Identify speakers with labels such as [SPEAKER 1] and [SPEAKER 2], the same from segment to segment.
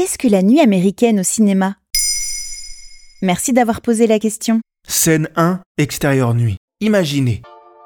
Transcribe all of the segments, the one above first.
[SPEAKER 1] Qu'est-ce que la nuit américaine au cinéma? Merci d'avoir posé la question.
[SPEAKER 2] Scène 1, extérieur nuit. Imaginez,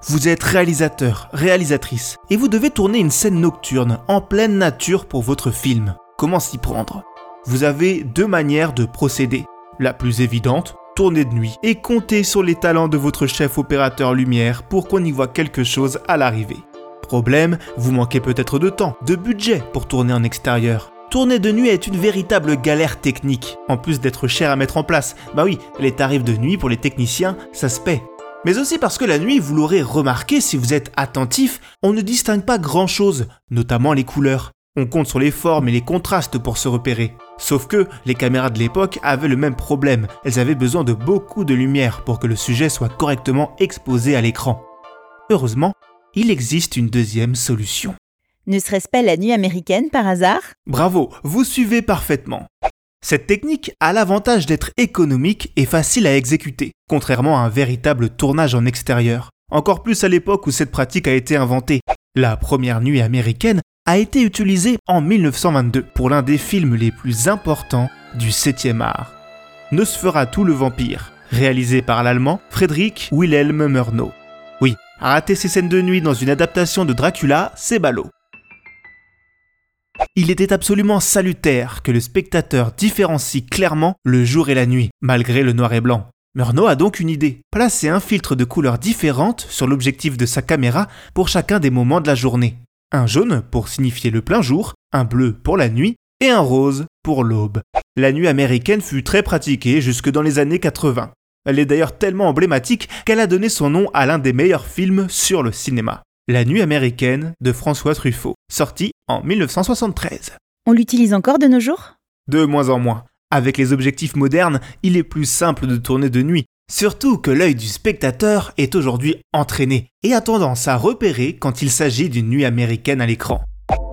[SPEAKER 2] vous êtes réalisateur, réalisatrice, et vous devez tourner une scène nocturne en pleine nature pour votre film. Comment s'y prendre? Vous avez deux manières de procéder. La plus évidente, tourner de nuit et compter sur les talents de votre chef opérateur lumière pour qu'on y voit quelque chose à l'arrivée. Problème, vous manquez peut-être de temps, de budget pour tourner en extérieur. Tourner de nuit est une véritable galère technique, en plus d'être cher à mettre en place. Bah oui, les tarifs de nuit pour les techniciens, ça se paie. Mais aussi parce que la nuit, vous l'aurez remarqué si vous êtes attentif, on ne distingue pas grand-chose, notamment les couleurs. On compte sur les formes et les contrastes pour se repérer. Sauf que les caméras de l'époque avaient le même problème, elles avaient besoin de beaucoup de lumière pour que le sujet soit correctement exposé à l'écran. Heureusement, il existe une deuxième solution.
[SPEAKER 1] Ne serait-ce pas la nuit américaine par hasard?
[SPEAKER 2] Bravo, vous suivez parfaitement. Cette technique a l'avantage d'être économique et facile à exécuter, contrairement à un véritable tournage en extérieur. Encore plus à l'époque où cette pratique a été inventée. La première nuit américaine a été utilisée en 1922 pour l'un des films les plus importants du 7e art. Nosferatu le vampire, réalisé par l'allemand Friedrich Wilhelm Murnau. Oui, rater ces scènes de nuit dans une adaptation de Dracula, c'est ballot. Il était absolument salutaire que le spectateur différencie clairement le jour et la nuit, malgré le noir et blanc. Murnau a donc une idée, placer un filtre de couleurs différentes sur l'objectif de sa caméra pour chacun des moments de la journée. Un jaune pour signifier le plein jour, un bleu pour la nuit et un rose pour l'aube. La nuit américaine fut très pratiquée jusque dans les années 80. Elle est d'ailleurs tellement emblématique qu'elle a donné son nom à l'un des meilleurs films sur le cinéma. La nuit américaine de François Truffaut, sorti en 1973.
[SPEAKER 1] On l'utilise encore de nos jours?
[SPEAKER 2] De moins en moins. Avec les objectifs modernes, il est plus simple de tourner de nuit, surtout que l'œil du spectateur est aujourd'hui entraîné et a tendance à repérer quand il s'agit d'une nuit américaine à l'écran.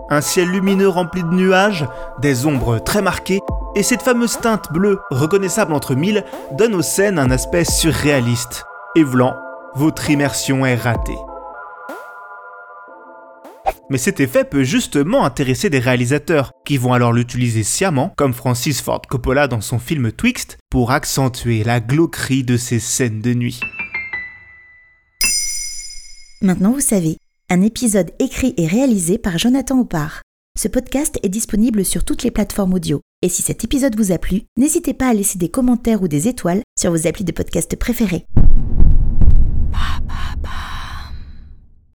[SPEAKER 2] Un ciel lumineux rempli de nuages, des ombres très marquées, et cette fameuse teinte bleue reconnaissable entre mille donne aux scènes un aspect surréaliste. Et vlan, votre immersion est ratée. Mais cet effet peut justement intéresser des réalisateurs, qui vont alors l'utiliser sciemment, comme Francis Ford Coppola dans son film Twixt, pour accentuer la glauquerie de ces scènes de nuit.
[SPEAKER 1] Maintenant vous savez, un épisode écrit et réalisé par Jonathan Oppard. Ce podcast est disponible sur toutes les plateformes audio. Et si cet épisode vous a plu, n'hésitez pas à laisser des commentaires ou des étoiles sur vos applis de podcast préférés.